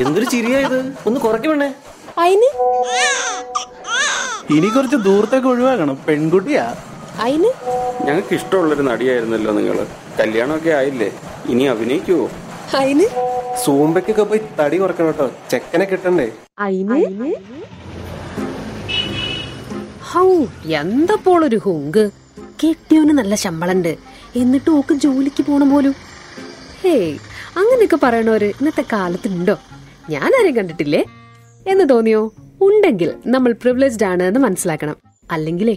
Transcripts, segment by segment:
എന്തൊരു ചിരിയാ ഇത്? ഒന്ന് കുറയ്ക്കണേ അയിന്? ഇനി കുറച്ച് ദൂരത്തേക്ക് ഒഴിവാക്കണം. പെൺകുട്ടിയാ. അയിന്? ഞങ്ങൾക്ക് ഇഷ്ടമുള്ളൊരു നടിയായിരുന്നല്ലോ നിങ്ങൾ. കല്യാണമൊക്കെ ആയില്ലേ? ഇനി അഭിനയിക്കുവോ? അയിന്? സൂമ്പയ്ക്കൊക്കെ പോയി തടി കുറക്കണം കേട്ടോ. ചെക്കനെ കിട്ടണ്ടേ? അയിന്? ഹൗ എന്തപ്പോൾ ഒരു ഹുങ്ക്. കെട്ടിയവന് നല്ല ശമ്പളണ്ട്. എന്നിട്ട് ഓക്ക് ജോലിക്ക് പോണ പോലും. ഹേയ് അങ്ങനെയൊക്കെ പറയണവര് ഇന്നത്തെ കാലത്തുണ്ടോ? ഞാൻ ആരെയും കണ്ടിട്ടില്ലേ? എന്ന് തോന്നിയോ? ഉണ്ടെങ്കിൽ നമ്മൾ പ്രിവിലേജ്ഡ് ആണ് എന്ന് മനസ്സിലാക്കണം. അല്ലെങ്കിലേ.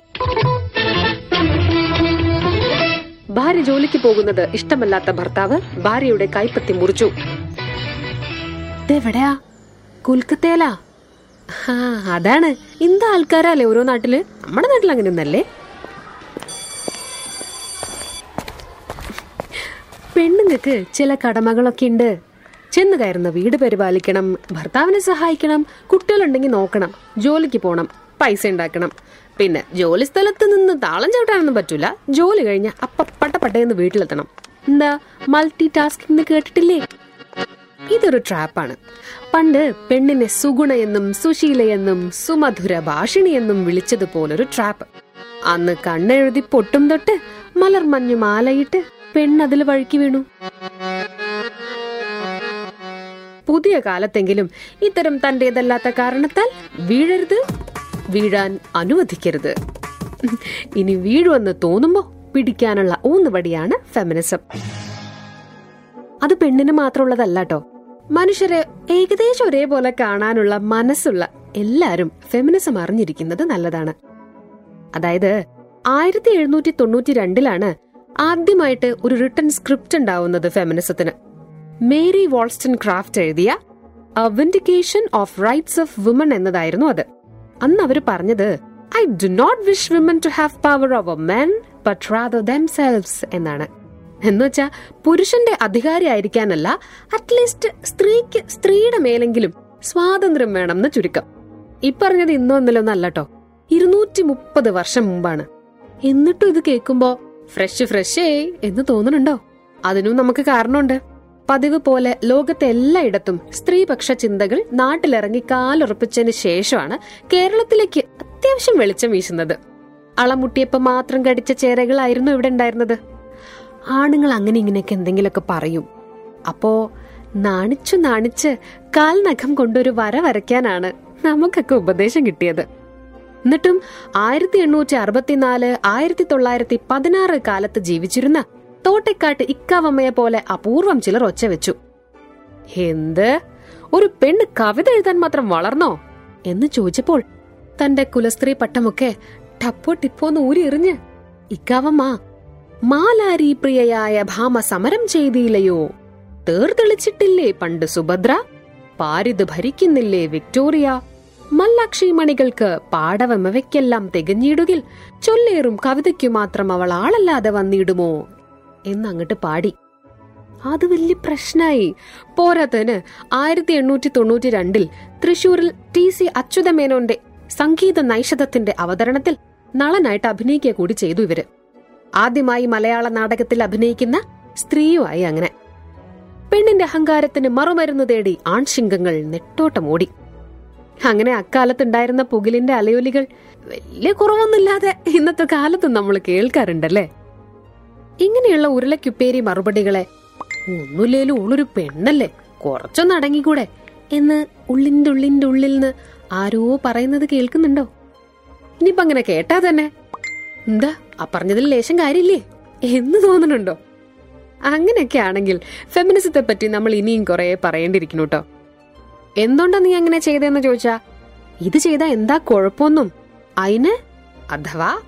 ഭാര്യ ജോലിക്ക് പോകുന്നത് ഇഷ്ടമല്ലാത്ത ഭർത്താവ് ഭാര്യയുടെ കൈപ്പത്തി മുറിച്ചു. കൊൽക്കത്തയിലാ? ആ അതാണ്. ഇന്ത ആൾക്കാരല്ലേ ഓരോ നാട്ടിൽ? നമ്മുടെ നാട്ടിൽ അങ്ങനെ ഒന്നല്ലേ പെണ്ണുങ്ങൾക്ക് ചില കടമകളൊക്കെ ഉണ്ട്. ചെന്ന് കയറുന്ന വീട് പരിപാലിക്കണം ഭർത്താവിനെ സഹായിക്കണം കുട്ടികളുണ്ടെങ്കിൽ നോക്കണം ജോലിക്ക് പോണം പൈസ ഉണ്ടാക്കണം. പിന്നെ ജോലി സ്ഥലത്ത് നിന്ന് താളം ചവിട്ടാനൊന്നും പറ്റൂല. ജോലി കഴിഞ്ഞ അപ്പ പട്ടയെന്ന് വീട്ടിലെത്തണം. എന്താ മൾട്ടി ടാസ്കിംഗ് എന്ന് കേട്ടിട്ടില്ലേ? ഇതൊരു ട്രാപ്പാണ് പണ്ട് പെണ്ണിനെ സുഗുണ എന്നും സുശീല എന്നും സുമധുര ഭാഷിണി എന്നും വിളിച്ചതുപോലൊരു ട്രാപ്പ് അന്ന് കണ്ണെഴുതി പൊട്ടും തൊട്ട് മലർമഞ്ഞു മാലയിട്ട് പെണ്ണതിൽ വഴുക്കി വീണു. പുതിയ കാലത്തെങ്കിലും ഇത്തരം തന്റേതല്ലാത്ത കാരണത്താൽ വീഴരുത് വീഴാൻ അനുവദിക്കരുത്. ഇനി വീഴുവെന്ന് തോന്നുമ്പോ പിടിക്കാനുള്ള ഊന്നുവടിയാണ് ഫെമിനിസം അത് പെണ്ണിന് മാത്രമുള്ളതല്ല കേട്ടോ മനുഷ്യരെ ഏകദേശം ഒരേപോലെ കാണാനുള്ള മനസ്സുള്ള എല്ലാരും ഫെമിനിസം അറിഞ്ഞിരിക്കുന്നത് നല്ലതാണ്. അതായത് ആയിരത്തി എഴുന്നൂറ്റി തൊണ്ണൂറ്റി രണ്ടിലാണ് ആദ്യമായിട്ട് ഒരു റിട്ടൺ സ്ക്രിപ്റ്റ് ഉണ്ടാവുന്നത് ഫെമിനിസത്തിന് മേരി വോൾസ്റ്റൺ ക്രാഫ്റ്റ് എഴുതിയ vindication of rights of woman എന്നതായിരുന്നു അത്. അന്ന് അവർ പറഞ്ഞത് I do not wish women to have power over men but rather themselves എന്നാണ്. എന്നുവെച്ചാ പുരുഷന്റെ അധികാരി ആയിരിക്കാനല്ല അറ്റ്ലീസ്റ്റ് സ്ത്രീക്ക് സ്ത്രീയുടെ മേലെങ്കിലും സ്വാതന്ത്ര്യം വേണം എന്ന് ചുരുക്കം. ഇപ്പറഞ്ഞത് ഇന്നോ ഇന്നലെ ഒന്നല്ല കേട്ടോ ഇരുന്നൂറ്റി മുപ്പത് വർഷം മുമ്പാണ്. എന്നിട്ടും ഇത് കേൾക്കുമ്പോ ഫ്രഷ് ഫ്രഷേ എന്ന് തോന്നുന്നുണ്ടോ? അതിനും നമുക്ക് കാരണമുണ്ട്. പതിവ് പോലെ ലോകത്തെ എല്ലായിടത്തും സ്ത്രീപക്ഷ ചിന്തകൾ നാട്ടിലിറങ്ങി കാലുറപ്പിച്ചതിന് ശേഷമാണ് കേരളത്തിലേക്ക് അത്യാവശ്യം വെളിച്ചം വീശുന്നത്. അളമുട്ടിയപ്പോ മാത്രം കടിച്ച ചേരകളായിരുന്നു ഇവിടെ ഉണ്ടായിരുന്നത്. ആണുങ്ങൾ അങ്ങനെ ഇങ്ങനെയൊക്കെ എന്തെങ്കിലുമൊക്കെ പറയും. അപ്പോ നാണിച്ചു നാണിച്ച് കാൽനഖം കൊണ്ടൊരു വര വരയ്ക്കാനാണ് നമുക്കൊക്കെ ഉപദേശം കിട്ടിയത്. എന്നിട്ടും ആയിരത്തി എണ്ണൂറ്റി അറുപത്തിനാല് ആയിരത്തി തൊള്ളായിരത്തി പതിനാറ് കാലത്ത് ജീവിച്ചിരുന്ന തോട്ടക്കാട്ട് ഇക്കാവമ്മയെ പോലെ അപൂർവം ചിലർ ഒച്ച വെച്ചു. എന്ത്? ഒരു പെണ്ണ് കവിത എഴുതാൻ മാത്രം വളർന്നോ? എന്ന് ചോദിച്ചപ്പോൾ തന്റെ കുലസ്ത്രീ പട്ടമൊക്കെ ടപ്പോ ടിപ്പോന്ന് ഊരി എറിഞ്ഞ് ഇക്കാവമ്മ മാലാരി പ്രിയയായ ഭാമ സമരം ചെയ്തില്ലയോ? തേർതെളിച്ചിട്ടില്ലേ പണ്ട് സുഭദ്ര? പാരിത് ഭരിക്കുന്നില്ലേ വിക്ടോറിയ? മല്ലാക്ഷി മണികൾക്ക് പാടവമവയ്ക്കെല്ലാം തികഞ്ഞിടുകിൽ ചൊല്ലേറും കവിതയ്ക്കു മാത്രം അവൾ ആളല്ലാതെ വന്നിടുമോ? എന്നങ്ങട്ട് പാടി. അത് വലിയ പ്രശ്നമായി പോരാത്തതിന് ആയിരത്തി എണ്ണൂറ്റി തൊണ്ണൂറ്റി രണ്ടിൽ തൃശൂരിൽ ടി സി അച്യുതമേനോന്റെ സംഗീത നൈഷധത്തിന്റെ അവതരണത്തിൽ നളനായിട്ട് അഭിനയിക്കുക കൂടി ചെയ്തു ഇവർ. ആദ്യമായി മലയാള നാടകത്തിൽ അഭിനയിക്കുന്ന സ്ത്രീയുമായി അങ്ങനെ. പെണ്ണിന്റെ അഹങ്കാരത്തിന് മറുമരുന്ന് തേടി ആൺശിംഗങ്ങൾ നെട്ടോട്ടമോടി അങ്ങനെ അക്കാലത്തുണ്ടായിരുന്ന പുകിലിന്റെ അലയൊലികൾ വലിയ കുറവൊന്നുമില്ലാതെ ഇന്നത്തെ കാലത്ത് നമ്മൾ കേൾക്കാറുണ്ടല്ലേ? ഇങ്ങനെയുള്ള ഉരുളക്കുപ്പേരി മറുപടികളെ. ഒന്നുമില്ലേലും ഉള്ളൊരു പെണ്ണല്ലേ? കുറച്ചൊന്ന് അടങ്ങിക്കൂടെ? എന്ന് ഉള്ളിന്റെ ഉള്ളിന്റെ ഉള്ളിൽ നിന്ന് ആരോ പറയുന്നത് കേൾക്കുന്നുണ്ടോ? ഇനിയിപ്പ അങ്ങനെ കേട്ടാ തന്നെ. എന്താ ആ പറഞ്ഞതിൽ ലേശം കാര്യമില്ലേ? എന്ന് തോന്നുന്നുണ്ടോ? അങ്ങനെയൊക്കെ ആണെങ്കിൽ ഫെമിനിസത്തെ പറ്റി നമ്മൾ ഇനിയും കുറെ പറയേണ്ടിയിരിക്കുന്നു കേട്ടോ. എന്തുകൊണ്ടാ നീ അങ്ങനെ ചെയ്തതെന്ന് ചോദിച്ചാ ഇത് ചെയ്താ എന്താ കുഴപ്പമൊന്നും? അയിന്? അഥവാ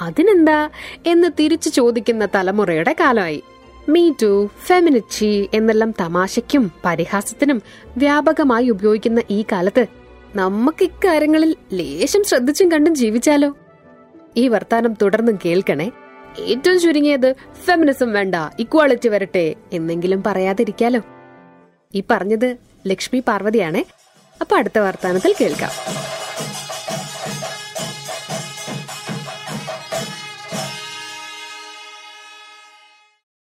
അതിനെന്താ എന്ന് തിരിച്ചു ചോദിക്കുന്ന തലമുറയുടെ കാലമായി. മീ ടു ഫെമിനിച്ചി എന്നെല്ലാം തമാശയ്ക്കും പരിഹാസത്തിനും വ്യാപകമായി ഉപയോഗിക്കുന്ന ഈ കാലത്ത് നമുക്ക് ഇക്കാര്യങ്ങളിൽ ലേശം ശ്രദ്ധിച്ചും കണ്ടും ജീവിച്ചാലോ? ഈ വർത്താനം തുടർന്നും കേൾക്കണേ. ഏറ്റവും ചുരുങ്ങിയത് ഫെമിനിസം വേണ്ട ഇക്വാളിറ്റി വരട്ടെ എന്നെങ്കിലും പറയാതിരിക്കാലോ? ഈ പറഞ്ഞത് ലക്ഷ്മി പാർവതിയാണേ. അപ്പൊ അടുത്ത വർത്താനത്തിൽ കേൾക്കാം.